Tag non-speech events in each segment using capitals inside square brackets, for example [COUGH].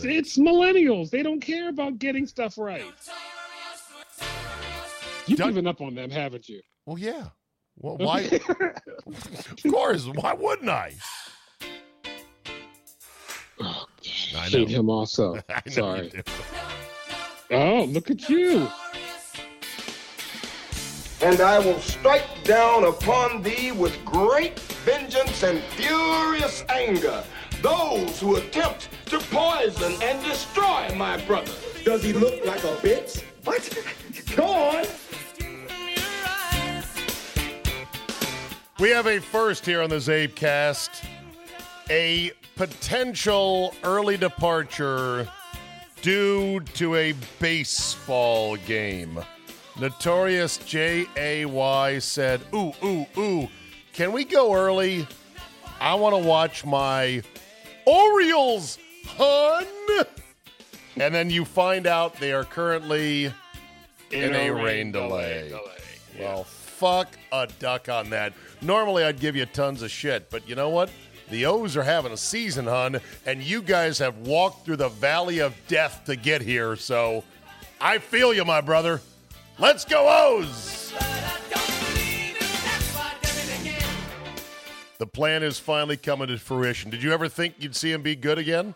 It's millennials. They don't care about getting stuff right. You've Don't- given up on them, haven't you? Well, yeah. Well, [LAUGHS] why? of course. Why wouldn't I? Oh, I Hate him also. [LAUGHS] I Sorry. Oh, look at you. and I will strike down upon thee with great vengeance and furious anger those who attempt to poison and destroy my brother. Does he look like a bitch? What? Go on. We have a first here on the Zabe cast. A potential early departure due to a baseball game. Notorious J.A.Y. said, Ooh, ooh, ooh, can we go early? I want to watch my Orioles, hun. And then you find out they are currently in, a, rain, delay. Well, fuck a duck on that. Normally, I'd give you tons of shit, but you know what? The O's are having a season, hun, and you guys have walked through the valley of death to get here, so I feel you, my brother. Let's go, O's! The plan is finally coming to fruition. Did you ever think you'd see him be good again?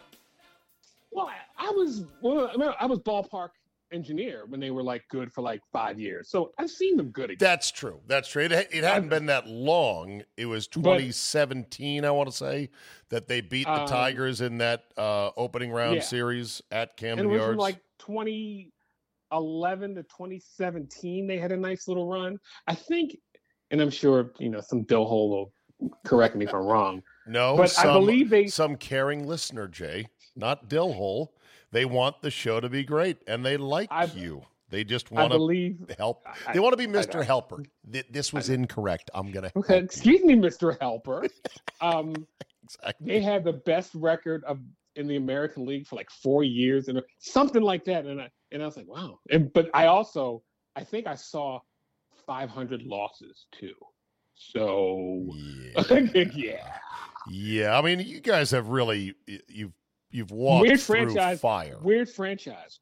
Well, I, I was well, I was ballpark engineer when they were like good for like five years. So I've seen them good again. That's true. That's true. It, it hadn't been that long. It was 2017, I want to say, that they beat the Um, Tigers in that uh, opening round yeah. series at and Camden it was Yards. like 2011 to 2017 they had a nice little run i think and i'm sure you know some dillhole will correct me if i'm wrong no, but some, i believe they some caring listener, Jay, not Dillhole. They want the show to be great, and they like I- you. They just want to help. I- They want to be Mr. Helper. This was incorrect. I'm gonna. okay excuse me mr helper [LAUGHS] um Exactly. they had the best record of in the american league for like four years and something like that and i and i was like wow and but i also i think i saw 500 losses too so [LAUGHS] Yeah. yeah Yeah, I mean, you guys have really you've you've walked Weird franchise. fire. weird franchise.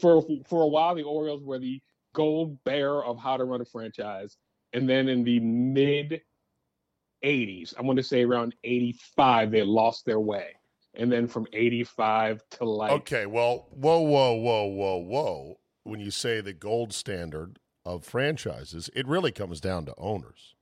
For for a while, the Orioles were the gold bearer of how to run a franchise, and then in the mid '80s, I want to say around '85, they lost their way, and then from '85 to like Okay, well, whoa, whoa, whoa, whoa, whoa. When you say the gold standard of franchises, it really comes down to owners.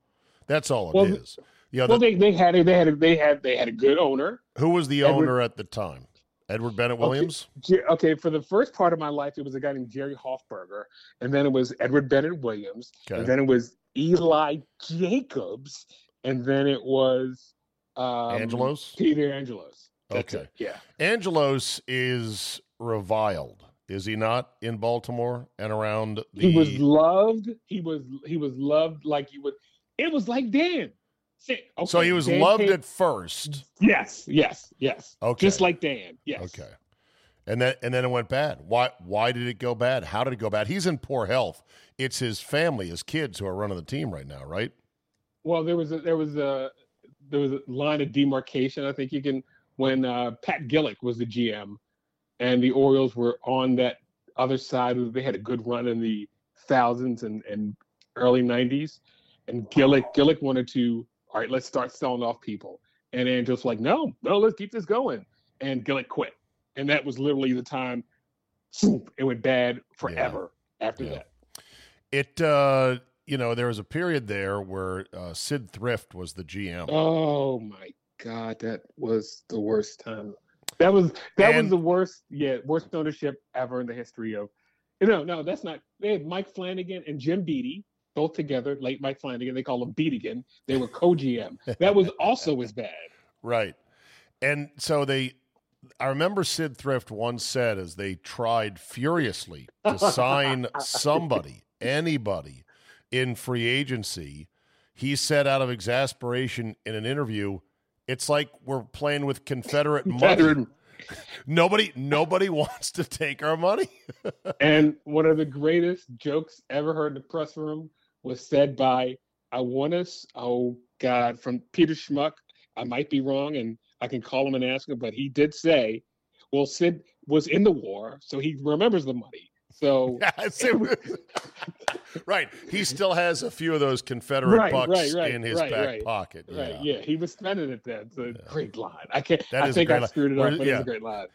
That's all it is. Well, You know, well, the- they they had a, they had a, they had they had a good owner. who was the Edward- owner at the time? Edward Bennett Williams. Jer- Okay, for the first part of my life, it was a guy named Jerry Hoffberger, and then it was Edward Bennett Williams, Okay. and then it was Eli Jacobs, and then it was um, Angelos? Peter Angelos. That's Okay. it, Yeah. Angelos is reviled, is he not, in Baltimore and around the? He was loved. He was he was loved like you would. It was like Dan. Say- so he was Dan loved came- at first. Yes, yes, yes. Okay. Just like Dan. Yes. Okay. And then and then it went bad. Why why did it go bad? How did it go bad? He's in poor health. It's his family, his kids who are running the team right now, right? Well, there was a, there was a there was a line of demarcation. I think you can when uh, Pat Gillick was the GM, and the Orioles were on that other side. They had a good run in the thousands and, and early '90s, and Gillick Gillick wanted to all right, let's start selling off people, and Angelos was like, no, no, let's keep this going, and Gillick quit, and that was literally the time. swoop, It went bad forever after Yeah. that. It uh you know, there was a period there where uh, Sid Thrift was the GM. Oh my god, that was the worst time. That was that And- was the worst, yeah, worst ownership ever in the history of. No, no, that's not. They had Mike Flanagan and Jim Beattie both together. Late Mike Flanagan, they call him Beatigan. They were co-GM. That was also as bad. [LAUGHS] Right. And so they I remember Sid Thrift once said as they tried furiously to [LAUGHS] sign somebody, anybody in free agency, he said out of exasperation in an interview, it's like we're playing with Confederate [LAUGHS] money. Nobody nobody wants to take our money. And one of the greatest jokes ever heard in the press room was said by I want us. Oh God, from Peter Schmuck. I might be wrong, and I can call him and ask him, but he did say, "Well, Sid was in the war, so he remembers the money." So [LAUGHS] was- [LAUGHS] [LAUGHS] right. He still has a few of those Confederate Right, bucks right, right, in his back pocket. Yeah. yeah, he was spending it then. It's a great line. I can't. That I think I line. screwed it up, but yeah. it's a great line.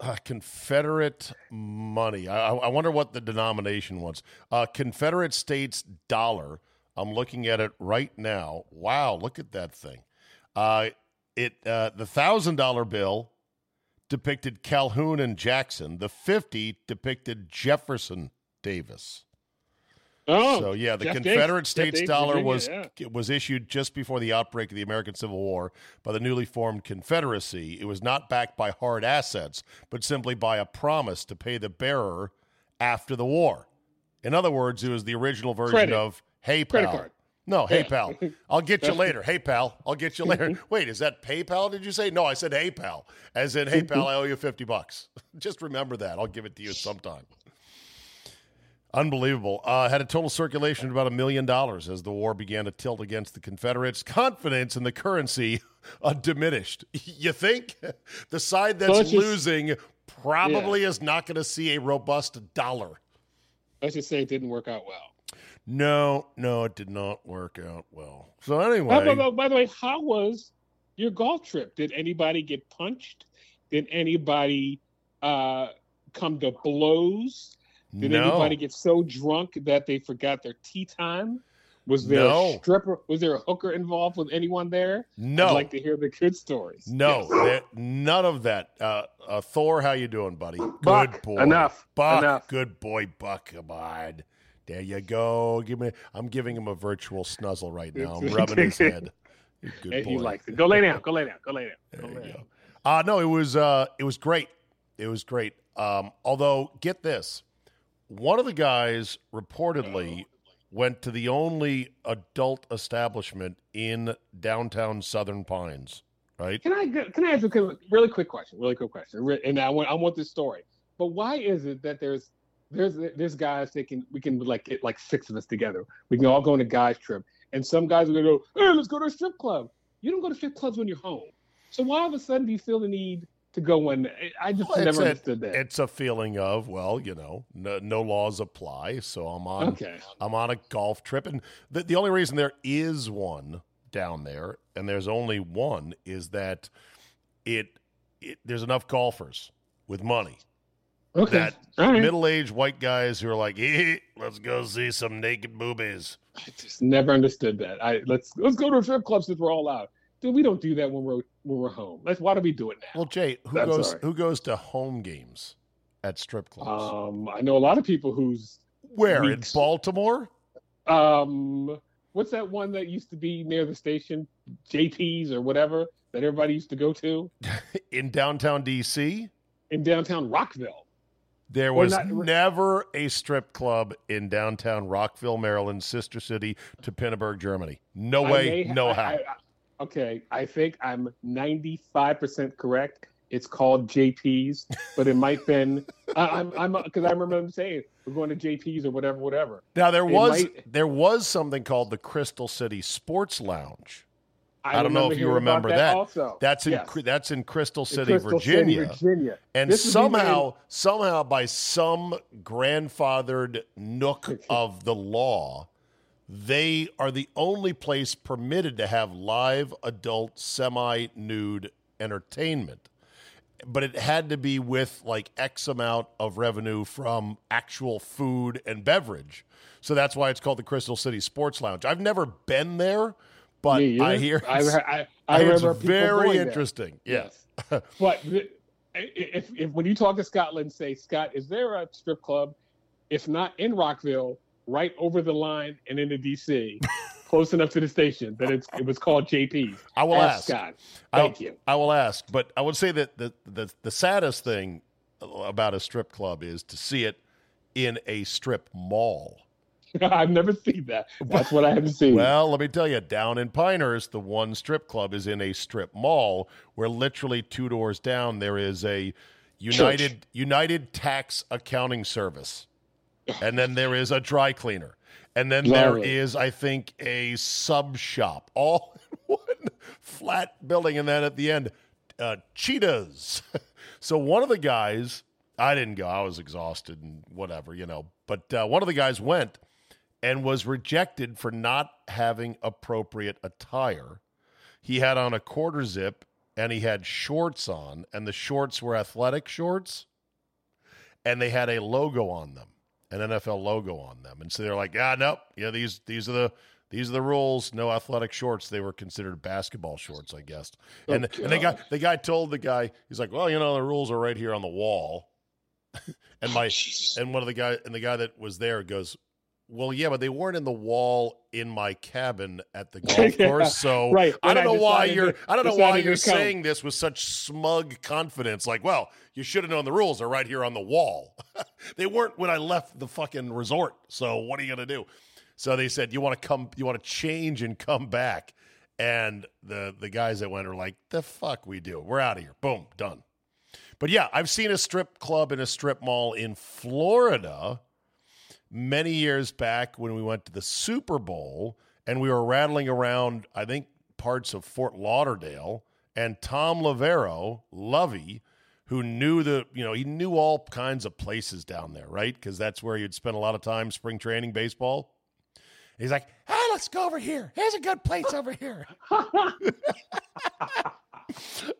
Uh, Confederate money. I, I wonder what the denomination was. Uh, Confederate States dollar. I'm looking at it right now. Wow, look at that thing. Uh, it uh, the thousand dollar bill depicted Calhoun and Jackson. The fifty depicted Jefferson Davis. Oh, so yeah, the Jeff Confederate Jeff States Davis, dollar Virginia, was yeah. was issued just before the outbreak of the American Civil War by the newly formed Confederacy. It was not backed by hard assets, but simply by a promise to pay the bearer after the war. In other words, it was the original version Credit. of "Hey pal." No, hey Yeah. pal, [LAUGHS] I'll get you later. Hey pal, I'll get you later. [LAUGHS] Wait, is that PayPal? Did you say? No, I said hey pal, as in hey pal, I owe you fifty bucks. [LAUGHS] Just remember that. I'll give it to you sometime. Unbelievable. Uh, had a total circulation of about a million dollars as the war began to tilt against the Confederates. Confidence in the currency [LAUGHS] uh, diminished. [LAUGHS] You think the side that's So it's just- losing probably is not going to see a robust dollar. Let's just say it didn't work out well. No, no, it did not work out well. So By, anyway, by- by the way, how was your golf trip? Did anybody get punched? Did anybody uh, come to blows? Did no. anybody get so drunk that they forgot their tee time? Was there No. a stripper? Was there a hooker involved with anyone there? No. I'd like to hear the good stories. No, Yes. there- none of that. Uh, uh, Thor, how you doing, buddy? Good boy. enough, Buck, enough. good boy, Buck. Come on. There you go. Give me. I'm giving him a virtual snuzzle right now. I'm rubbing his [LAUGHS] head. Good And boy. he likes it. Go lay down. Go lay down. Go lay down. Go There lay you down. go. Uh, no, it was uh, it was great. It was great. Um, although, get this, one of the guys reportedly oh. went to the only adult establishment in downtown Southern Pines. Right? Can I can I ask a really quick question? Really quick question. And I want I want this story. But why is it that there's there's there's guys that can we can like get like six of us together. We can all go on a guys trip, and some guys are gonna go, hey, let's go to a strip club. You don't go to strip clubs when you're home. So why all of a sudden do you feel the need to go in. I just Well, never a- understood that. It's a feeling of well, you know, no, no laws apply, so I'm on okay. I'm on a golf trip, and the, the only reason there is one down there, and there's only one, is that it, it there's enough golfers with money Okay. that right. middle-aged white guys who are like, "Eh, let's go see some naked boobies. I just never understood that. I let's let's go to a strip club since we're all out. Dude, we don't do that when we're when we're home. Let's why do we do it now? Well, Jay, who That's goes right. who goes to home games at strip clubs? Um, I know a lot of people who's Where in. Baltimore? um, what's that one that used to be near the station, JP's or whatever that everybody used to go to [LAUGHS] In downtown D.C. in downtown Rockville. There was not- never a strip club in downtown Rockville, Maryland, sister city to Pinneberg, Germany. No I way, may- no I- how. I- okay, I think I'm 95% correct. It's called JP's, but it might been [LAUGHS] I, I'm I'm because I remember them saying we're going to JP's or whatever, whatever. now there it was might- there was something called the Crystal City Sports Lounge. I don't know if you remember that. Also, That's in Yes. That's in Crystal In City, Crystal Virginia. Virginia. And This somehow, somehow, by some grandfathered nook [LAUGHS] of the law, they are the only place permitted to have live adult semi nude entertainment. But it had to be with like X amount of revenue from actual food and beverage. So that's why it's called the Crystal City Sports Lounge. I've never been there, but I hear I, it's, I, I, hear it's very going there. interesting. Yes. But if, if when you talk to Scotland, say, Scott, is there a strip club, if not in Rockville, right over the line and into DC, close enough to the station that it's it was called JP's? I will ask. Scott. I'll- Thank you. I will ask, but I would say that the, the the saddest thing about a strip club is to see it in a strip mall. [LAUGHS] I've never seen that. That's what I haven't seen. Well, let me tell you, down in Pinehurst, the one strip club is in a strip mall where literally two doors down there is a United United Tax Accounting Service. And then there is a dry cleaner. And then there Lovely. is, I think, a sub shop, [LAUGHS] all in one flat building. And then at the end, uh, cheetahs. [LAUGHS] so one of the guys, I didn't go, I was exhausted and whatever, you know. But uh, one of the guys went and was rejected for not having appropriate attire. He had on a quarter zip and he had shorts on, and the shorts were athletic shorts, and they had a logo on them, an NFL logo on them. And so they're like, ah, nope, yeah, these these are the these are the rules. No athletic shorts. They were considered basketball shorts, I guess. And Oh, and the guy the guy told the guy, he's like, well, you know, the rules are right here on the wall. [LAUGHS] and my and one of the guy and the guy that was there goes, well, yeah, but they weren't in the wall in my cabin at the [LAUGHS] golf Yeah, course. So right. I don't I know why you're I don't know why you're saying this with such smug confidence. Like, well, you should have known the rules are right here on the wall. [LAUGHS] they weren't when I left the fucking resort. So what are you gonna do? So they said, you want to come, you want to change and come back. And the the guys that went are like, the fuck we do. We're out of here. Boom, done. But yeah, I've seen a strip club in a strip mall in Florida many years back when we went to the Super Bowl and we were rattling around, I think, parts of Fort Lauderdale. And Thom Loverro, Lovey, who knew the, you know, he knew all kinds of places down there, right? Because that's where you'd spend a lot of time spring training baseball. He's like, hey, let's go over here. Here's a good place over here. [LAUGHS]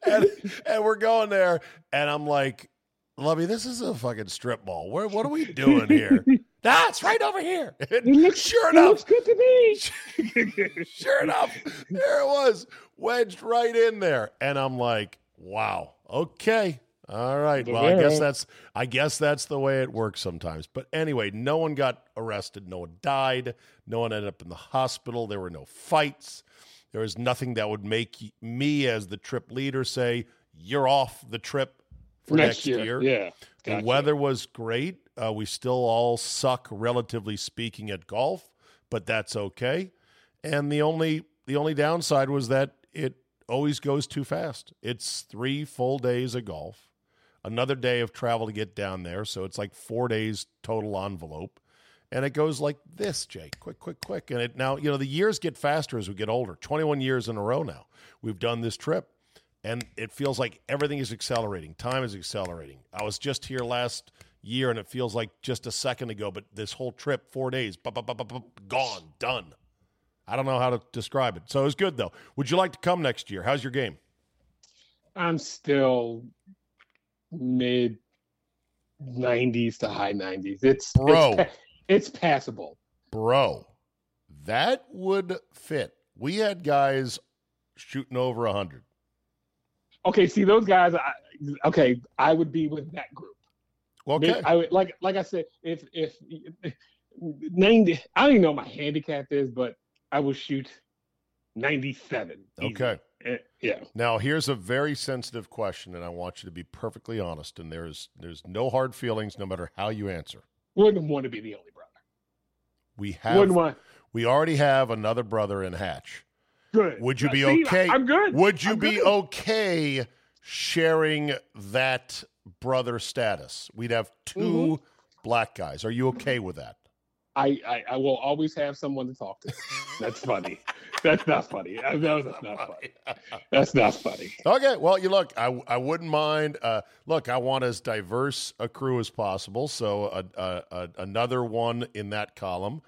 and, and we're going there, and I'm like, Lovey, this is a fucking strip mall. Where, what are we doing here? [LAUGHS] That's right over here. [LAUGHS] It looks, sure it enough, looks good to me. [LAUGHS] sure enough, there it was, wedged right in there. And I'm like, wow, okay. All right. Well, I guess that's I guess that's the way it works sometimes. But anyway, no one got arrested, no one died, no one ended up in the hospital, there were no fights. There was nothing that would make me as the trip leader say, "You're off the trip for next, year." Yeah. The weather was great. Uh, we still all suck, relatively speaking, at golf, but that's okay. And the only the only downside was that it always goes too fast. It's three full days of golf, another day of travel to get down there, so it's like four days total envelope. And it goes like this, Jake, quick, quick, quick. And it now, you know, the years get faster as we get older. 21 years in a row now. We've done this trip and it feels like everything is accelerating. Time is accelerating. I was just here last year, and it feels like just a second ago. But this whole trip, four days, gone, done. I don't know how to describe it. So it was good though. Would you like to come next year? How's your game? I'm still mid 90s to high 90s. It's Bro. It's, it's passable. Bro, that would fit. We had guys shooting over 100. Okay, see those guys. I, okay, I would be with that group. Okay. I would like like I said, if if ninety, I don't even know what my handicap is, but I will shoot ninety seven. Okay. Eh, yeah. Now, here's a very sensitive question, and I want you to be perfectly honest. And there's there's no hard feelings, no matter how you answer. Wouldn't want to be the only brother. We have Wouldn't want. we already have another brother in Hatch. Good. Would you uh, be See, okay? I'm good. Would you I'm be good. okay sharing that brother status? We'd have 2 Mm-hmm. black guys. Are you okay with that? I, I I will always have someone to talk to. That's funny. That's not funny. Uh, that's not funny. That's not funny. Okay, well, you look, I, I wouldn't mind. Uh, look, I want as diverse a crew as possible. So a, a, a, another one in that column.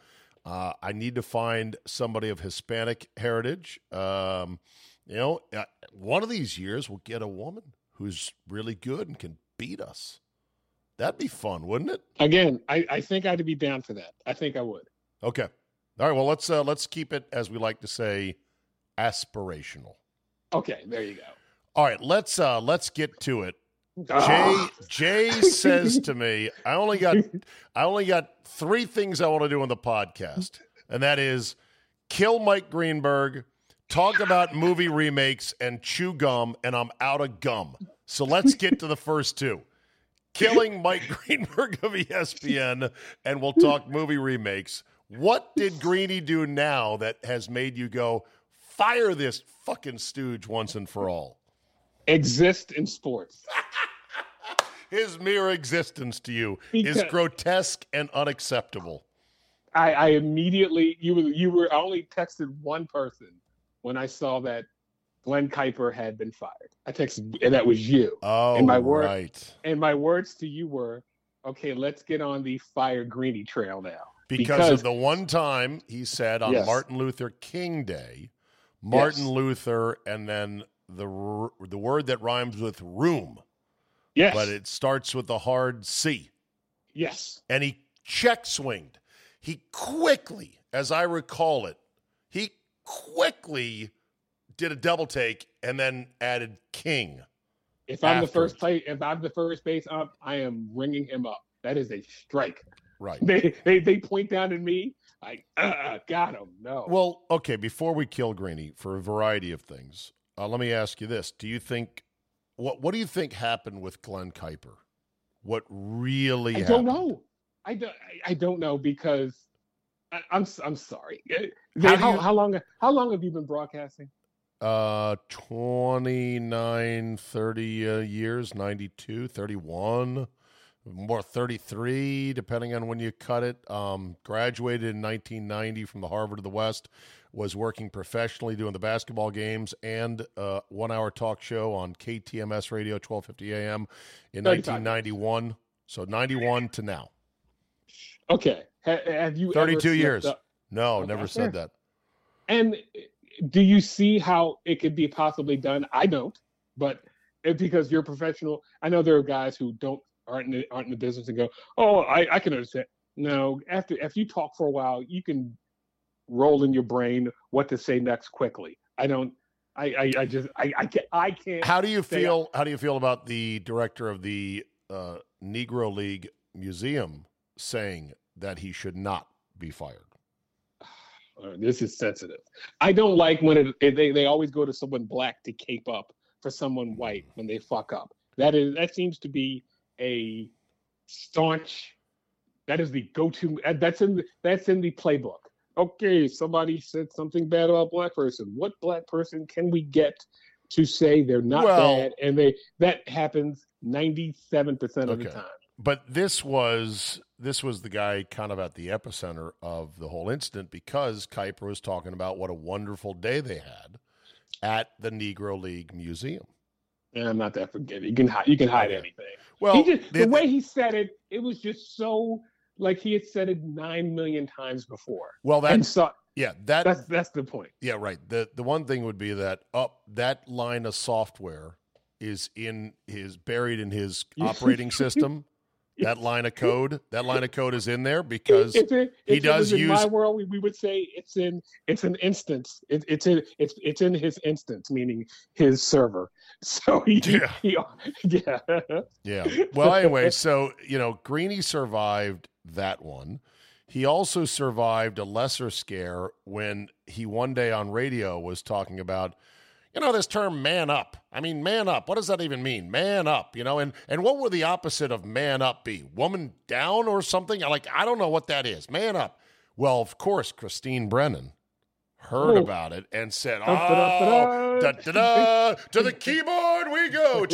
Uh, I need to find somebody of Hispanic heritage. Um, you know, uh, one of these years we'll get a woman who's really good and can beat us. That'd be fun, wouldn't it? Again, I, I think I'd be down for that. I think I would. Okay. All right. Well, let's uh, let's keep it as we like to say, aspirational. Okay, there you go. All right. Let's uh, let's get to it. Jay Ah. Jay [LAUGHS] says to me, I only got I only got three things I want to do on the podcast, and that is kill Mike Greenberg, talk about movie remakes, and chew gum, and I'm out of gum. So let's get to the first two. Killing Mike [LAUGHS] Greenberg of ESPN, and we'll talk movie remakes. What did Greeny do now that has made you go, fire this fucking stooge once and for all? exist in sports. [LAUGHS] His mere existence to you is grotesque and unacceptable. I, I immediately you were you were I only texted one person when I saw that Glen Kuiper had been fired. I texted and that was you. Oh, And my word- right. And my words to you were, okay, let's get on the fire greeny trail now. Because, of the one time he said on Yes. Martin Luther King Day, Martin Yes. Luther, and then the the word that rhymes with room, Yes. but it starts with the hard C. yes. And he check swinged. He quickly, as I recall it, he quickly did a double take and then added King. If I'm the first play, if I'm the first base up, I am ringing him up. That is a strike. Right. [LAUGHS] They they, they point down at me. I uh, got him. No. Well, okay, before we kill Greeny for a variety of things, uh, let me ask you this. Do you think what what do you think happened with Glen Kuiper? What really I happened? don't know. I don't. I- don't know because I, I'm. s- I'm sorry. How How, how, you- how long? How long have you been broadcasting? Uh 29 30 uh, years, 92, 31, more 33 depending on when you cut it. Um graduated in 1990 from the Harvard of the West. Was working professionally doing the basketball games and uh, one hour talk show on KTMS radio, 1250 AM in 1991. So 91 to now. Okay. Ha, have you? 32 slept years. No, Okay, never said that. And do you see how it could be possibly done? I don't, but it, because you're professional, I know there are guys who don't aren't in the, aren't in the business and go, oh, I, I can understand. No, after after you talk for a while, you can roll in your brain what to say next quickly. I don't. I, I, I just I, I can't I can't. How do you feel? How do you feel about the director of the uh, Negro League Museum saying that he should not be fired? Uh, this is sensitive. I don't like when it, it, they they always go to someone black to cape up for someone white when they fuck up. That is that seems to be a staunch. That is the go-to. That's in the, that's in the playbook. Okay, somebody said something bad about black person. What black person can we get to say they're not well, bad? And they that happens ninety-seven percent of okay. the time. But this was this was the guy kind of at the epicenter of the whole incident because Kuiper was talking about what a wonderful day they had at the Negro League Museum. And I'm not that forgiving. You can hide, you can hide okay. anything. Well, just, the way he said it, it was just so like he had said it nine million times before. Well, that's so, yeah, that that's that's the point. Yeah, right. The the one thing would be that up that line of software is in his buried in his [LAUGHS] operating system that line of code that line of code is in there because if it, if he does use in my world we, we would say it's in it's an instance. It, it's in it's it's in his instance meaning his server. [LAUGHS] So he, yeah. he, [LAUGHS] yeah. Yeah. Well anyway [LAUGHS] so you know greeny survived that one. He also survived a lesser scare when he one day on radio was talking about you know this term man up. I mean man up. What does that even mean? Man up you know? And and what would the opposite of man up be? Woman down or something? Like i don't know what that is. Man up. Well of course christine brennan heard oh. about it and said oh da, da, da, to the [LAUGHS] keyboard we go.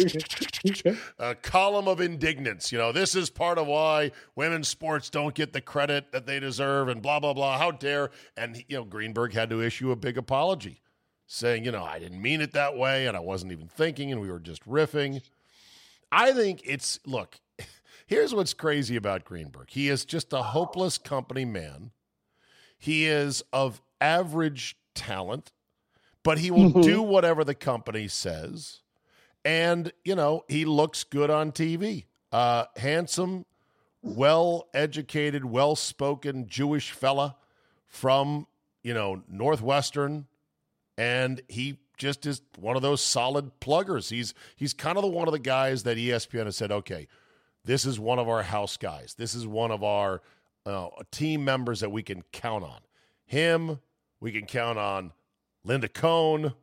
[LAUGHS] A column of indignance. You know this is part of why women's sports don't get the credit that they deserve and blah blah blah. How dare and you know greenberg had to issue a big apology saying, you know, I didn't mean it that way and I wasn't even thinking and we were just riffing. I think it's, look, [LAUGHS] here's what's crazy about Greenberg. He is just a hopeless company man. He is of average talent, but he will mm-hmm. do whatever the company says. And, you know, he looks good on TV. Uh, handsome, well educated, well spoken Jewish fella from, you know, Northwestern and he just is one of those solid pluggers. He's he's kind of the one of the guys that ESPN has said, okay, this is one of our house guys. This is one of our uh, team members that we can count on. Him, we can count on Linda Cohn. [LAUGHS]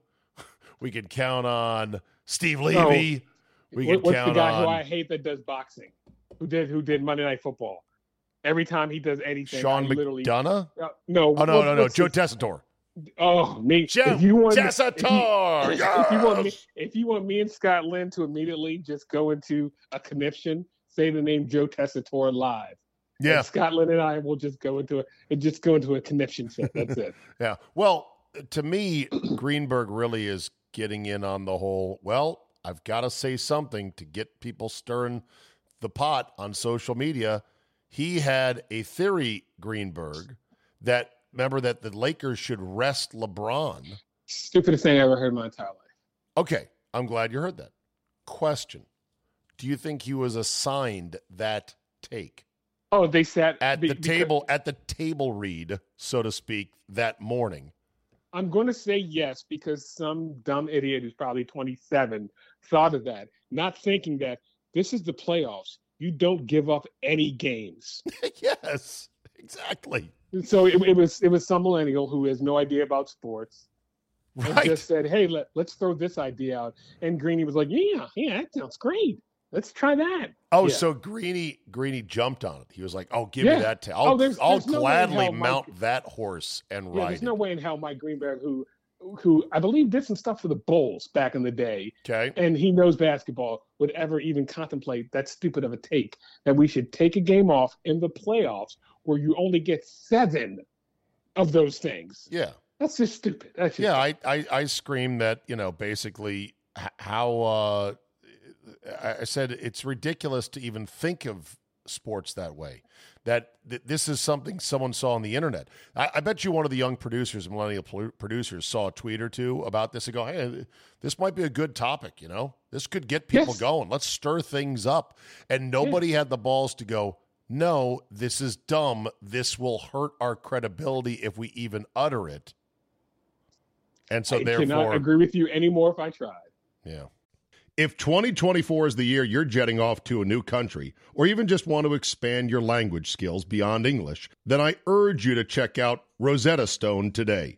We can count on Steve Levy. Oh, we can count. what's count the guy on, who I hate that does boxing? Who did who did Monday Night Football? Every time he does anything, Sean I McDonough. Uh, no, oh no, no, no, Joe Tessitore. Oh, me. Joe if you want, if you, if, you, want me, if you want me and Scott Lynn to immediately just go into a conniption, say the name Joe Tessitore live. Yeah, and Scotland and I will just go into it and just go into a conniption fit. That's it. [LAUGHS] yeah. Well, to me, Greenberg really is getting in on the whole. Well, I've got to say something to get people stirring the pot on social media. He had a theory, Greenberg, that remember that the Lakers should rest LeBron. Stupidest thing I ever heard in my entire life. Okay, I'm glad you heard that. Question: Do you think he was assigned that take? Oh, they sat at be, the table because, at the table read, so to speak, that morning. I'm going to say yes because some dumb idiot who's probably 27 thought of that, not thinking that this is the playoffs. You don't give up any games. [LAUGHS] yes, exactly so it, it, was it was some millennial who has no idea about sports right. and just said, "Hey, let, let's throw this idea out." And Greeny was like, "Yeah, yeah, that sounds great. Let's try that." Oh, yeah. so Greeny Greeny jumped on it. He was like, "Oh, give yeah. me that. T- I'll, oh, there's, I'll there's gladly no mount Mike, that horse and yeah, ride." There's it. no way in hell Mike Greenberg, who who I believe did some stuff for the Bulls back in the day, okay, and he knows basketball, would ever even contemplate that stupid of a take that we should take a game off in the playoffs where you only get seven of those things. Yeah. That's just stupid. That's just yeah, I, I, I scream that, you know, basically how uh, I said it's ridiculous to even think of sports that way. That th- this is something someone saw on the internet. I, I bet you one of the young producers, millennial pl- producers, saw a tweet or two about this and go, "Hey, this might be a good topic. You know, this could get people Yes. going. Let's stir things up." And nobody had the balls to go. No, this is dumb. This will hurt our credibility if we even utter it. And so, therefore, I therefore, cannot agree with you anymore if I tried. yeah. If 2024 is the year you're jetting off to a new country, or even just want to expand your language skills beyond English, then I urge you to check out Rosetta Stone today.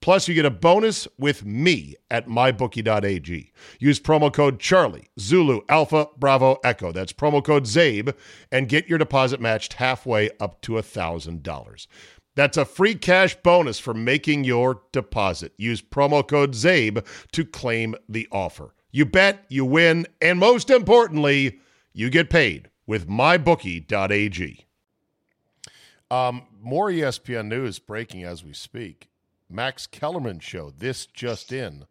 Plus, you get a bonus with me at mybookie.ag. Use promo code Charlie, Zulu, Alpha, Bravo, Echo. That's promo code ZABE and get your deposit matched halfway up to $1,000. That's a free cash bonus for making your deposit. Use promo code ZABE to claim the offer. You bet, you win, and most importantly, you get paid with mybookie.ag. Um, more ESPN news breaking as we speak. Max Kellerman show, this just in,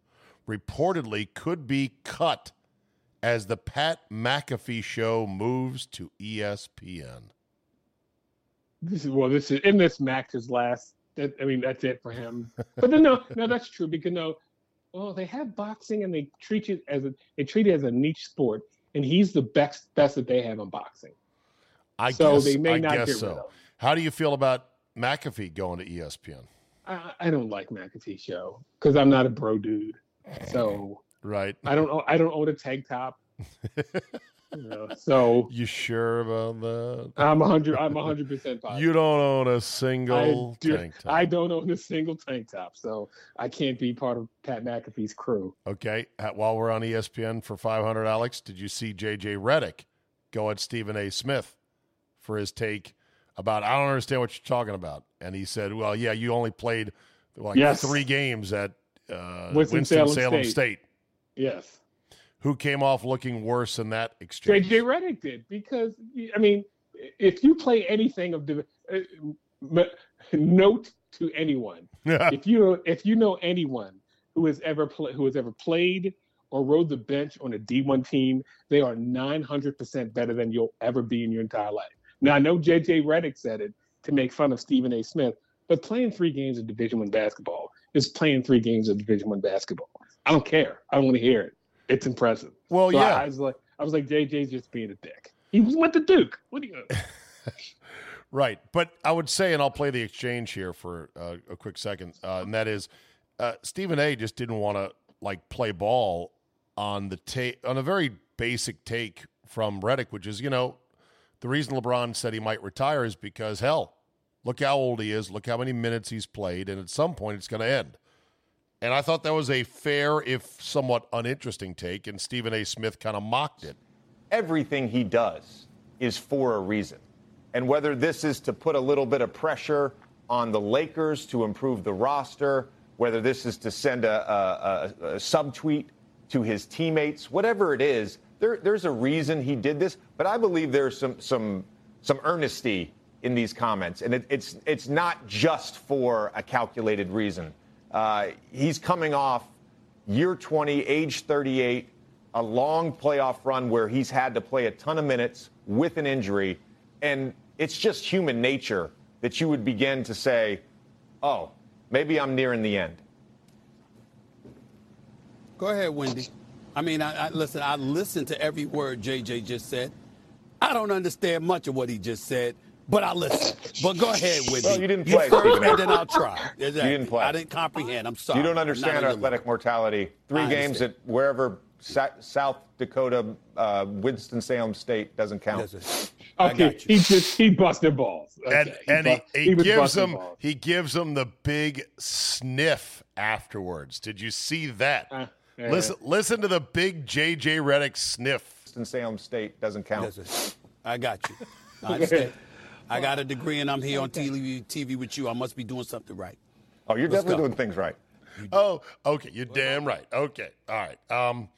reportedly could be cut as the Pat McAfee show moves to ESPN. This is well, this is in this Max his last. That, I mean, that's it for him. But then no, no, that's true because no, well, they have boxing and they treat it as a they treat it as a niche sport, and he's the best best that they have in boxing. I So guess, they may I not guess get so. How do you feel about McAfee going to ESPN? I, I don't like McAfee show because I'm not a bro dude. So Right. I don't own, I don't own a tank top. [LAUGHS] you know, so You sure about that? I'm hundred I'm hundred percent [LAUGHS] positive. You don't own a single do, tank top. I don't own a single tank top, so I can't be part of Pat McAfee's crew. Okay. While we're on ESPN for 500, Alex, did you see JJ Redick go at Stephen A. Smith for his take about, I don't understand what you're talking about? And he said, well, yeah, you only played like Yes. three games at uh, Winston-Salem Winston-Salem State. State. Yes. Who came off looking worse in that exchange? JJ Redick did because I mean, if you play anything of div- uh, note to anyone: [LAUGHS] if you if you know anyone who has ever played who has ever played or rode the bench on a D1 team, they are 900% better than you'll ever be in your entire life. Now, I know JJ Redick said it to make fun of Stephen A. Smith, but playing three games of Division One basketball is playing three games of Division One basketball. I don't care. I don't want to hear it. It's impressive. Well, So yeah. I, I was like, I was like, JJ's just being a dick. He was went to Duke. What do you? [LAUGHS] Right. But I would say, and I'll play the exchange here for uh, a quick second, uh, and that is uh, Stephen A just didn't want to like play ball on the take on a very basic take from Redick, which is, you know, the reason LeBron said he might retire is because hell, look how old he is, look how many minutes he's played, and at some point it's going to end. And I thought that was a fair, if somewhat uninteresting take, and Stephen A. Smith kind of mocked it. everything he does is for a reason. And whether this is to put a little bit of pressure on the Lakers to improve the roster, whether this is to send a, a, a, a subtweet to his teammates, whatever it is, there, there's a reason he did this. But I believe there's some some some earnesty in these comments, and it, it's it's not just for a calculated reason. Uh, he's coming off year 20, age 38, a long playoff run where he's had to play a ton of minutes with an injury. And it's just human nature that you would begin to say, oh, maybe I'm nearing the end. Go ahead, Wendy. I mean, I, I listen. I listened to every word JJ just said. I don't understand much of what he just said, but I listen. But go ahead, Wendy. Well, you didn't play, first, Stephen and then I'll try. Exactly. didn't play. I didn't comprehend. I'm sorry. You don't understand athletic mortality. Three I games understand. at wherever Sa- South Dakota, uh, Winston-Salem State doesn't count. Listen, Okay, he just he busted balls. and Okay, and he, bust- he, was gives busting him balls. he gives him the big sniff afterwards. Did you see that? Uh, yeah. Listen listen to the big JJ Redick sniff. Winston-Salem State doesn't count. Listen, I got you. [LAUGHS] I understand. I got a degree and I'm here on TV, TV with you. I must be doing something right. Oh, you're Let's definitely go. doing things right. Oh, okay, you're damn right. Okay, all right. Um,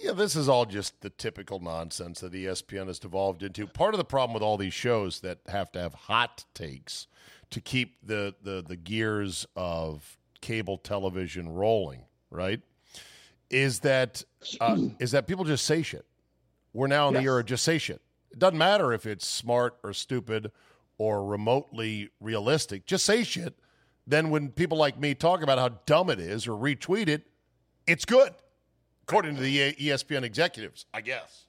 yeah, this is all just the typical nonsense that ESPN has devolved into. Part of the problem with all these shows that have to have hot takes to keep the the, the gears of cable television rolling, right? Is that uh, is that people just say shit? We're now in the era of just say shit. It doesn't matter if it's smart or stupid or remotely realistic. Just say shit. Then when people like me talk about how dumb it is or retweet it, it's good, according to the ESPN executives, I guess.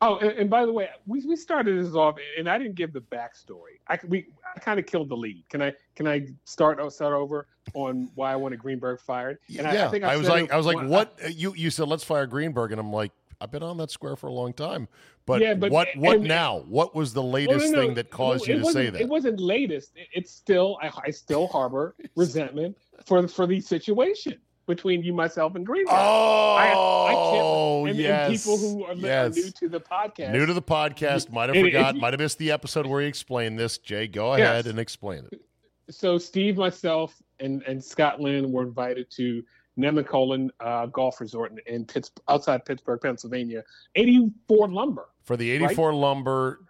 Oh, and, and by the way, we, we started this off, and I didn't give the backstory. I we I kind of killed the lead. Can I can I start start over on why I wanted Greenberg fired? And yeah, I, think I, was like, I was like, what? you you said let's fire Greenberg, and I'm like, I've been on that square for a long time, but, Yeah, but- what what and- now? What was the Well, latest no, no, thing that caused no, you to say that? It wasn't latest. It- It's still I, I still harbor [LAUGHS] resentment for for the situation between you, myself, and Greenberg. oh, I, I can't, oh, and, yes, and people who are, yes. new to the podcast. New to the podcast, might have forgot, might have missed the episode where he explained this. Jay, go Yes. ahead and explain it. so Steve, myself, and and Scott Lynn were invited to Nemacolin uh, Golf Resort in, in Pitts, outside Pittsburgh, Pennsylvania. 84 Lumber. for the 84 Lumber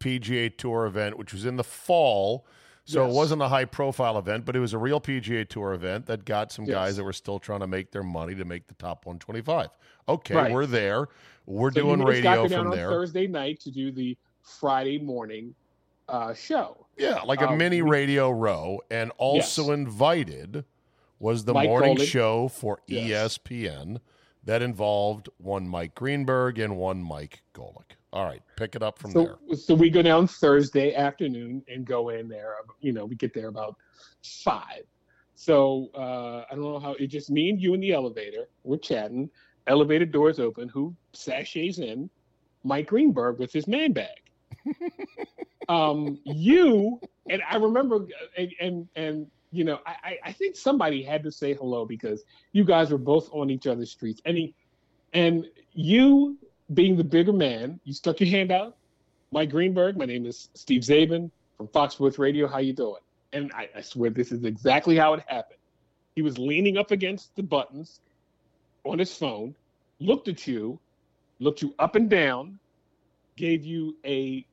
PGA Tour event, which was in the fall. So it wasn't a high profile event, but it was a real PGA Tour event that got some guys that were still trying to make their money to make the top 125. Okay, Right. we're there. We're So doing you and Scott radio from on there. Thursday night to do the Friday morning uh, show. Yeah, like a Um, mini radio row. And also invited was the Mike morning show for Yes. ESPN that involved one Mike Greenberg and one Mike Golic. All right, pick it up from there. So, so we go down Thursday afternoon and go in there. You know, we get there about five. So uh, I don't know how it just me and you in the elevator. We're chatting. Elevator doors open. Who sashays in? Mike Greenberg with his man bag. [LAUGHS] um, you and I remember, and and, and you know, I, I- think somebody had to say hello because you guys were both on each other's streets, and he, and you being the bigger man, you stuck your hand out. Mike Greenberg, my name is Steve Czaban from Fox Radio. How you doing? And I, I swear this is exactly how it happened. He was leaning up against the buttons on his phone, looked at you, looked you up and down, gave you a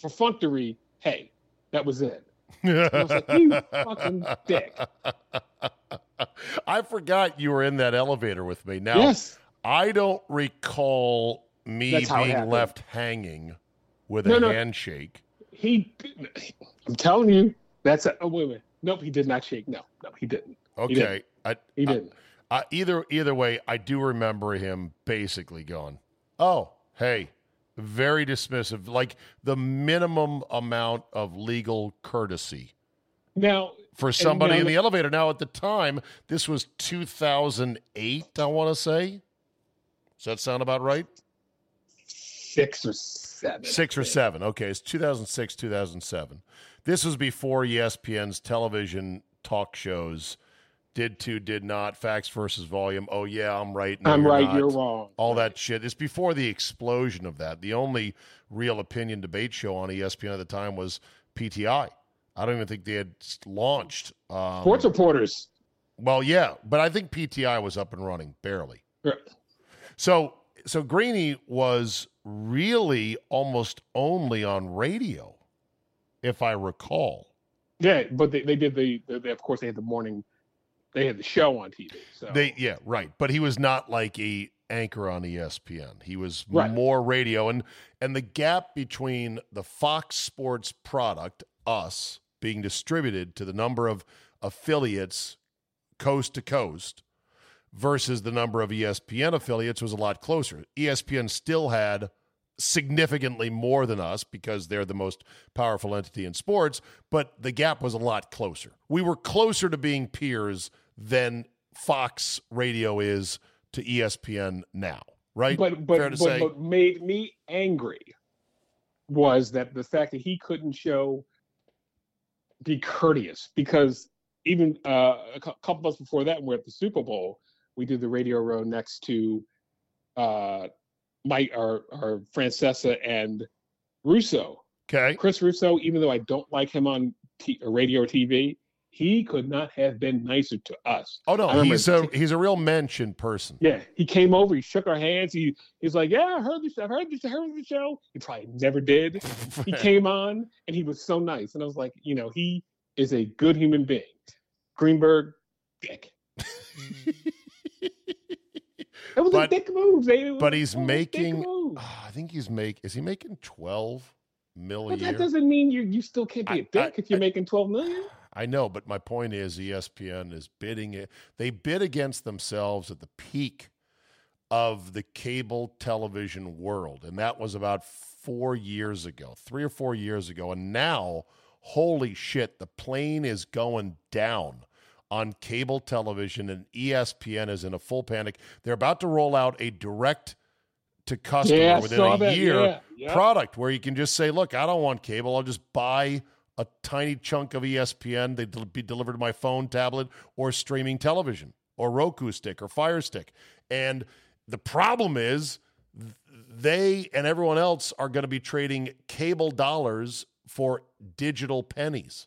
perfunctory, hey, That was it. I was like, you fucking dick. [LAUGHS] I forgot you were in that elevator with me. Now, Yes. I don't recall me That's being left hanging with No, a no. handshake. He, I'm telling you, that's a, oh, wait, wait. Nope, he did not shake. No, no, he didn't. Okay. didn't. I, He didn't. I, either either way, I do remember him basically going, "Oh, hey, very dismissive, like the minimum amount of legal courtesy now, for somebody now in the elevator." Now, at the time, this was 2008, I want to say. Does that sound about right? six or seven. Six or seven. Okay, it's 2006, 2007. This was before ESPN's television talk shows did to, did not, facts versus volume. Oh, yeah, I'm right. No, I'm you're right. not. You're wrong. All that shit. It's before the explosion of that. The only real opinion debate show on ESPN at the time was PTI. I don't even think they had launched. Um, Sports reporters. well, yeah, but I think PTI was up and running barely. Right. So so Greeny was really almost only on radio, if I recall. Yeah, but they, they did the, the they, of course they had the morning they had the show on TV. So They yeah, right. But he was not like a anchor on ESPN. He was Right. more radio and and the gap between the Fox Sports product, us, being distributed to the number of affiliates coast to coast versus the number of ESPN affiliates was a lot closer. ESPN still had significantly more than us because they're the most powerful entity in sports, but the gap was a lot closer. We were closer to being peers than Fox Radio is to ESPN now, right? but but, Fair to but say. what made me angry was that the fact that he couldn't show be courteous because even uh, a cou- couple months before that, when we we're at the Super Bowl, we did the radio row next to uh, Mike or or Francesa and Russo. okay. Chris Russo, even though I don't like him on t- uh, radio or TV, he could not have been nicer to us. Oh no, I he's a he's a real mentioned person. Yeah, he came over, he shook our hands. He he's like, "Yeah, I heard this. I heard this. I heard the show." He probably never did. [LAUGHS] He came on and he was so nice, and I was like, you know, he is a good human being. Greenberg, dick. [LAUGHS] It was But- a dick move. Was but he's making-. Ah, I think he's make is he making twelve million? But that doesn't mean you you still can't be I- a dick I- if you're I- making twelve million. I know, but my point is ESPN is bidding it. They bid against themselves at the peak of the cable television world. And that was about four years ago, three or four years ago. And now, holy shit, the plane is going down on cable television, and ESPN is in a full panic. They're about to roll out a direct to customer Yeah, within a that. year Yeah, yeah. product where you can just say, look, I don't want cable. I'll just buy a tiny chunk of ESPN. They will be delivered to my phone, tablet, or streaming television, or Roku stick, or Fire Stick. And the problem is, they and everyone else are going to be trading cable dollars for digital pennies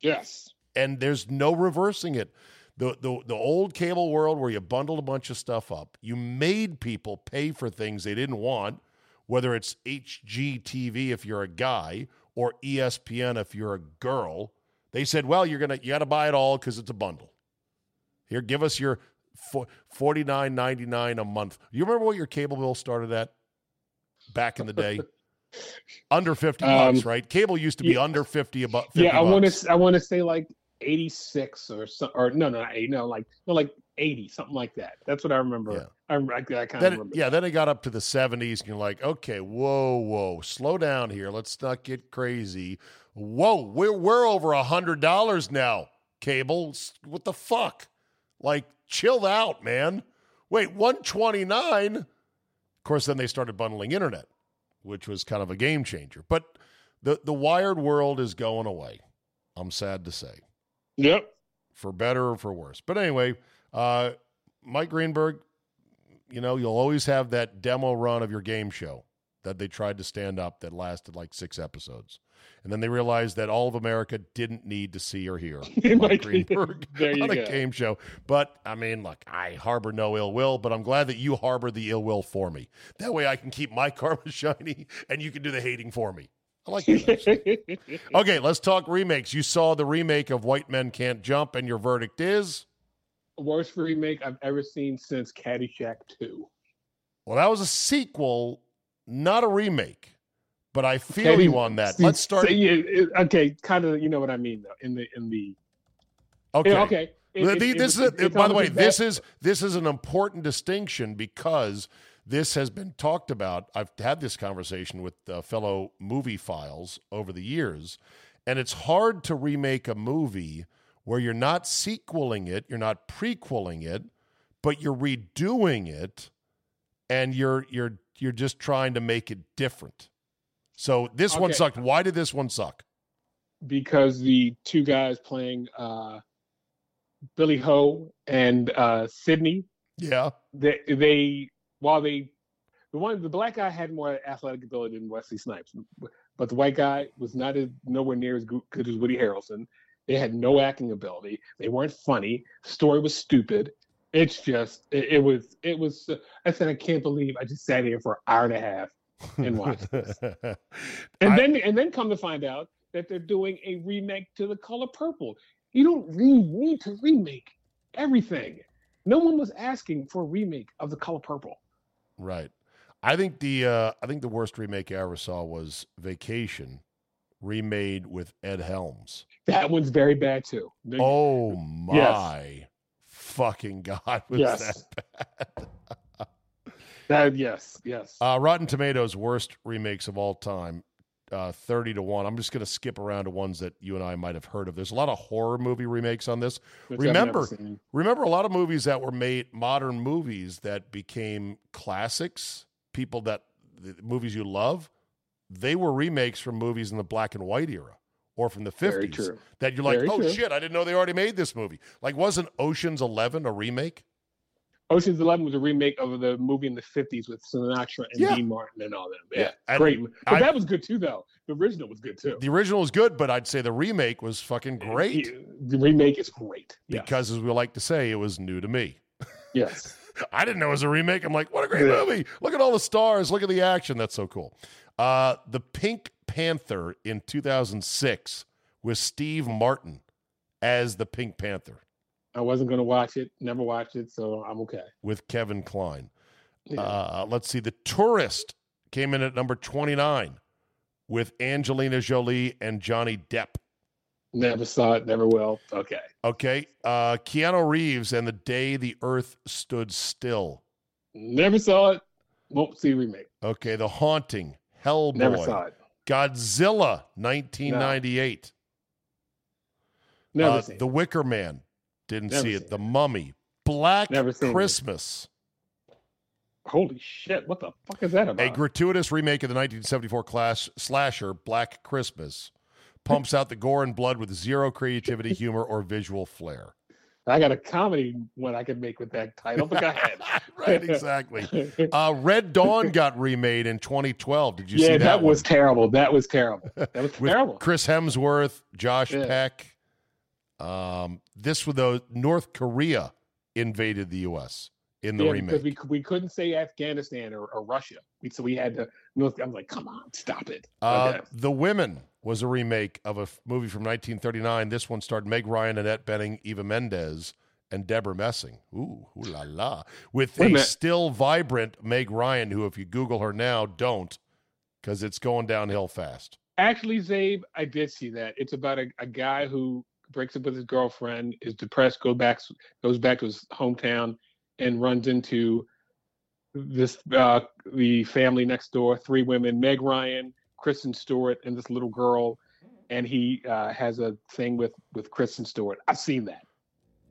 Yes. And there's no reversing it. The, the the old cable world where you bundled a bunch of stuff up, you made people pay for things they didn't want, whether it's HGTV if you're a guy or ESPN if you're a girl. They said, "Well, you're gonna you got to buy it all because it's a bundle. Here, give us your forty nine ninety nine a month. You remember what your cable bill started at back in the day? [LAUGHS] under fifty bucks, Um, right? Cable used to be yeah. under fifty a bu- 50 Yeah, I want bucks. to. I want to say like eighty six or some, or no, no, eight, no, like no, like eighty, something like that. That's what I remember. Yeah. I, I, I kind then of yeah, then it got up to the 70s, and you're like, okay, whoa, whoa, slow down here. Let's not get crazy. Whoa, we're we're over a hundred dollars now. Cable, what the fuck? Like, chill out, man. Wait, one twenty nine. Of course, then they started bundling internet, which was kind of a game changer. But the the wired world is going away. I'm sad to say Yep. for better or for worse. But anyway, uh, Mike Greenberg, you know, you'll always have that demo run of your game show that they tried to stand up that lasted like six episodes. And then they realized that all of America didn't need to see or hear [LAUGHS] Mike Greenberg [LAUGHS] There you on a go. game show. But I mean, look, I harbor no ill will, but I'm glad that you harbor the ill will for me. That way I can keep my [LAUGHS] karma shiny and you can do the hating for me. I like that. [LAUGHS] okay, let's talk remakes. You saw the remake of White Men Can't Jump, and your verdict is? Worst remake I've ever seen since Caddyshack 2. Well, that was a sequel, not a remake. But I feel okay, you on that. Let's start. So, yeah, okay, kind of. You know what I mean, though. In the in the. Okay. Yeah, okay. It, it, this it, is, by the way, this is this is an important distinction because this has been talked about. I've had this conversation with uh, fellow movie files over the years, and it's hard to remake a movie where you're not sequeling it, you're not prequeling it, but you're redoing it, and you're you're you're just trying to make it different. So this okay. one sucked. Why did this one suck? Because the two guys playing uh, Billy Ho and uh, Sidney. Yeah. They they while they the one the black guy had more athletic ability than Wesley Snipes, but the white guy was not as nowhere near as good as Woody Harrelson. They had no acting ability. They weren't funny. The story was stupid. It's just it, it was it was. I said I can't believe I just sat here for an hour and a half and watched [LAUGHS] this. and I, then and then come to find out that they're doing a remake to The Color Purple. You don't really need to remake everything. No one was asking for a remake of The Color Purple. Right. I think the uh, I think the worst remake I ever saw was Vacation, remade with Ed Helms. That one's very bad too. Oh my yes. fucking god, [LAUGHS] was yes. that bad? [LAUGHS] That yes, yes. Uh, Rotten Tomatoes worst remakes of all time, uh, thirty to one. I'm just going to skip around to ones that you and I might have heard of. There's a lot of horror movie remakes on this. Which remember, remember a lot of movies that were made modern movies that became classics. People that the movies you love, they were remakes from movies in the black and white era or from the 50s that you're like, Very oh true. shit, I didn't know they already made this movie. Like, wasn't Ocean's Eleven a remake? Ocean's Eleven was a remake of the movie in the fifties with Sinatra and yeah. Dean Martin and all them. Yeah, yeah. great. But I, that was good too, though. The original was good too. The original was good, but I'd say the remake was fucking great. The remake is great because, yes. as we like to say, it was new to me. [LAUGHS] Yes, I didn't know it was a remake. I'm like, what a great yeah. movie! Look at all the stars. Look at the action. That's so cool. Uh, the Pink Panther in 2006 with Steve Martin as the Pink Panther. I wasn't going to watch it. Never watched it, so I'm okay. With Kevin Kline. Yeah. Uh, let's see. The Tourist came in at number 29 with Angelina Jolie and Johnny Depp. Never saw it. Never will. Okay. Okay. Uh, Keanu Reeves and The Day the Earth Stood Still. Never saw it. Won't see remake. Okay. The Haunting. Hellboy. Never saw it. Godzilla, 1998. No. Never uh, seen The Wicker Man, didn't Never see it. The Mummy. Black Christmas. Holy shit! What the fuck is that about? A gratuitous remake of the 1974 class slasher Black Christmas pumps out the gore and blood with zero creativity, humor, or visual flair. I got a comedy one I could make with that title, but go ahead. [LAUGHS] right, exactly. [LAUGHS] Uh, Red Dawn got remade in 2012. Did you yeah, see that? that was terrible. That was terrible. That was [LAUGHS] terrible. Chris Hemsworth, Josh yeah. Peck. Um, this was the North Korea invaded the U.S. in the yeah, remake because we we couldn't say Afghanistan or, or Russia, we, so we had to. North, I'm like, come on, stop it. Uh, okay. The Women was a remake of a movie from 1939. This one starred Meg Ryan, Annette Bening, Eva Mendes, and Debra Messing. Ooh, ooh la la! With Wait a still vibrant Meg Ryan, who, if you Google her now, don't, because it's going downhill fast. Actually, Zabe, I did see that. It's about a, a guy who breaks up with his girlfriend, is depressed, go back, goes back to his hometown, and runs into this uh, the family next door, three women, Meg Ryan, Kristen Stewart, and this little girl, and he uh, has a thing with with Kristen Stewart. I've seen that.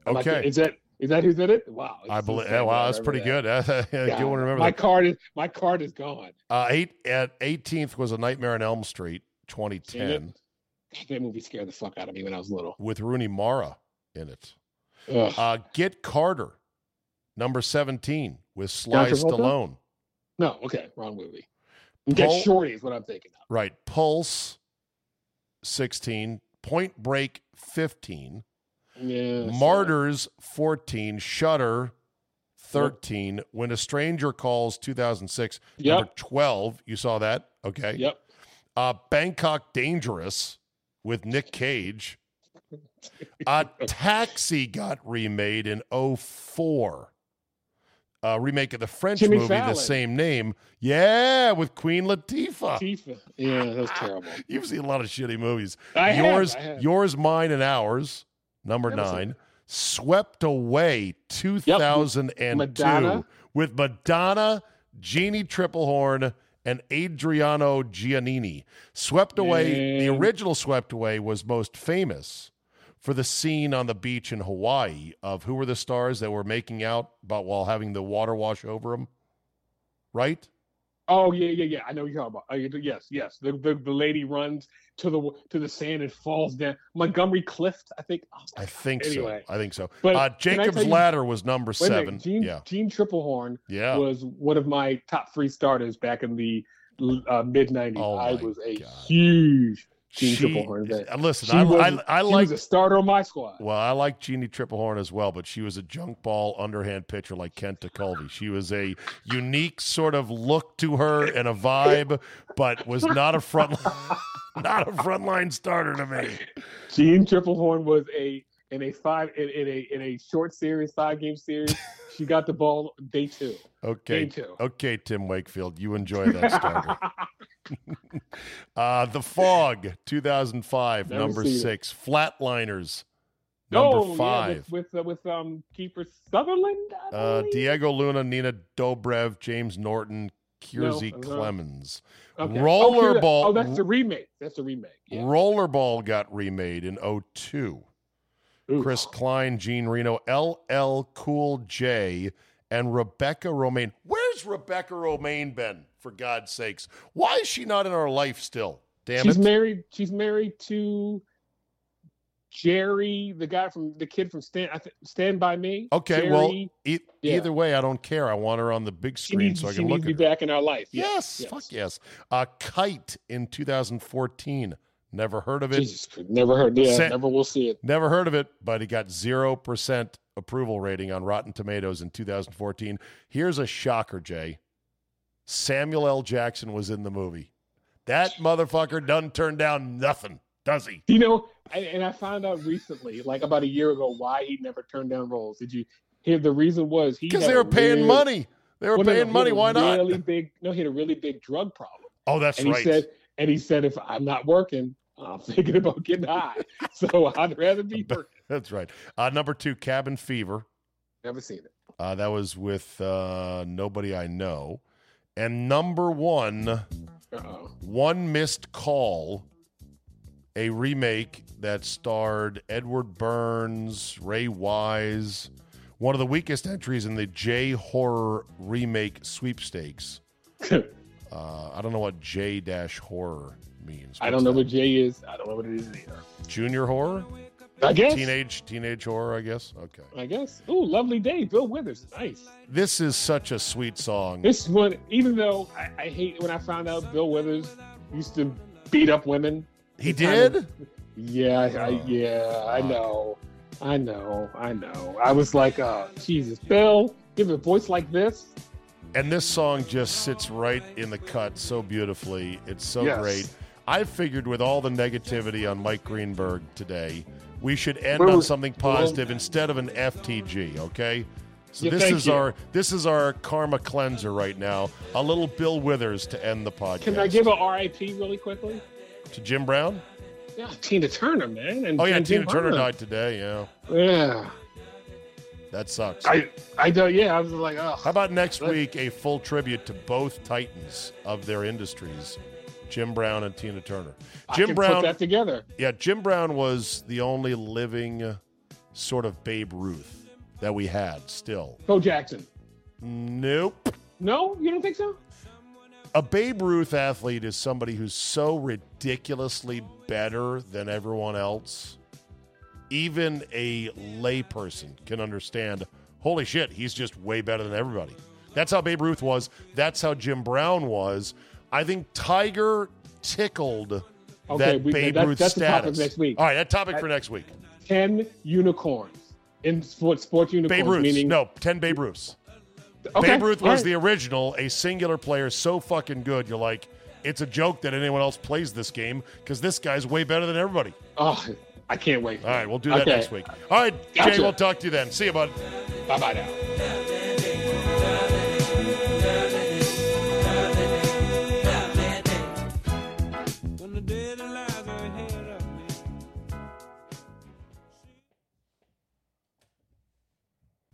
Okay, like, is that is that who did it? Wow, I believe. Wow, that's pretty that. good. [LAUGHS] yeah, you want to remember my that. card is my card is gone. Uh, eight at 18th was a Nightmare on Elm Street, 2010 that movie scared the fuck out of me when I was little. With Rooney Mara in it. Uh, Get Carter, number 17, with Sly Stallone. No, okay, wrong movie. Get Shorty is what I'm thinking of. Right. Pulse, 16. Point Break, 15. Yeah, Martyrs, 14. Shutter, 13. Yep. When a Stranger Calls, 2006. Yep. Number 12. You saw that? Okay. Yep. Uh, Bangkok Dangerous with Nick Cage. [LAUGHS] A Taxi got remade in 04. A remake of the French Jimmy movie, Fallon. the same name. Yeah, with Queen Latifah. Tifa. Yeah, that was terrible. [LAUGHS] You've seen a lot of shitty movies. I have, yours, I have. yours, mine, and ours. Number nine. it. Swept Away, two thousand and two, Madonna. with Madonna, Jeanne Tripplehorn, and Adriano Giannini. Swept Away. The original Swept Away was most famous for the scene on the beach in Hawaii of who were the stars that were making out, but while having the water wash over them. Right. Oh yeah, yeah, yeah. I know what you're talking about. Uh, yes, yes. The, the the lady runs to the to the sand and falls down. Montgomery Clift, I think. Oh, I think Anyway. so. I think so. But uh, Jacob's you- Ladder was number wait a minute, seven. Gene, yeah. Jeanne Tripplehorn Yeah. was one of my top three starters back in the uh, mid '90s. Oh, I was a God. huge Gene She- Triplehorn uh, Listen, She I, was, I, I like a starter on my squad. well, I like Jeanne Tripplehorn as well, but she was a junk ball underhand pitcher like Kent Colby. She was a unique sort of look to her and a vibe, but was not a front [LAUGHS] not a frontline starter to me. Jeanne Tripplehorn was a in a five in, in a in a short series, five game series. she got the ball day two. [LAUGHS] Okay. Game two. Okay, Tim Wakefield, you enjoy that starter. [LAUGHS] [LAUGHS] uh, the Fog, 2005, Never number seen it. six. Flatliners, number oh, five. yeah, with with, uh, with um Kiefer Sutherland. Uh? Diego Luna, Nina Dobrev, James Norton, Kiersey No, uh, Clemons. Okay. Rollerball- Oh, oh, that's the remake. That's the remake. Yeah. Rollerball got remade in 02. Oof. Chris Klein, Jean Reno, LL Cool J, and Rebecca Romijn. Where's Rebecca Romijn been, for God's sakes? Why is she not in our life still? Damn she's it. married. She's married to Jerry, the guy from the kid from Stand. I th- Stand by Me. okay, well, e- Yeah. either way, I don't care. I want her on the big screen needs, so I she can needs look to be at her. back in our life. Yes, fuck yes. Uh, Kite in 2014. Never heard of it. Jesus, never heard. Yeah, never will see it. Never heard of it, but he got 0% approval rating on Rotten Tomatoes in 2014. Here's a shocker, Jay. Samuel L. Jackson was in the movie. That motherfucker doesn't turn down nothing, does he? You know, and, and I found out recently, like about a year ago, why he never turned down roles. Did you hear? The reason was he Because they were paying real- money. They were well, no, no, paying money. Why not? Really big. No, he had a really big drug problem. Oh, that's and he right. said, and he said, if I'm not working, I'm [LAUGHS] thinking about getting high. so I'd rather be [LAUGHS] working. That's right. Uh, number two, Cabin Fever. Never seen it. Uh, that was with uh, Nobody I Know. And number one, Uh-oh. One Missed Call, a remake that starred Edward Burns, Ray Wise, one of the weakest entries in the J horror remake sweepstakes. [LAUGHS] Uh, I don't know what J dash horror means. I don't know what J is. I don't know what it is either. junior horror, I guess. teenage teenage horror. I guess. Okay, I guess. Ooh, lovely day. Bill Withers. Nice. this is such a sweet song. This one, even though I, I hate when I found out Bill Withers used to beat up women. He It kind did. of- Yeah, I, I, yeah, I know. I know. I know. I was like, uh, Jesus, Bill, give a voice like this. And this song just sits right in the cut so beautifully. It's so Yes. great. I figured with all the negativity on Mike Greenberg today, we should end on something positive instead of an FTG, okay? So Yeah, this is you. our this is our karma cleanser right now. A little Bill Withers to end the podcast. Can I give a RIP really quickly? to Jim Brown? Yeah, Tina Turner, man. And, Oh yeah, Tina Jim Turner Hartman. died today. Yeah, Yeah, that sucks. I, I know. Yeah, I was like, oh, How about next Let- week a full tribute to both titans of their industries, Jim Brown and Tina Turner. Jim Brown put that together. Yeah, Jim Brown was the only living uh, sort of Babe Ruth that we had still. Bo Jackson. Nope. No, you don't think so? A Babe Ruth athlete is somebody who's so ridiculously better than everyone else. Even a layperson can understand, holy shit, he's just way better than everybody. That's how Babe Ruth was. That's how Jim Brown was. I think Tiger tickled Okay, that we- Babe that- Ruth that's the topic next week. All right, that topic for next week. Ten unicorns in sports. Sports unicorns. Babe Ruth. Meaning No, 10 Babe Ruths. Okay, Babe Ruth was right. the original, a singular player so fucking good. You're like, it's a joke that anyone else plays this game because this guy's way better than everybody. Oh, I can't wait. All right, we'll do that Okay. next week. All right, Jay, we'll talk to you then. See you, bud. Bye bye now.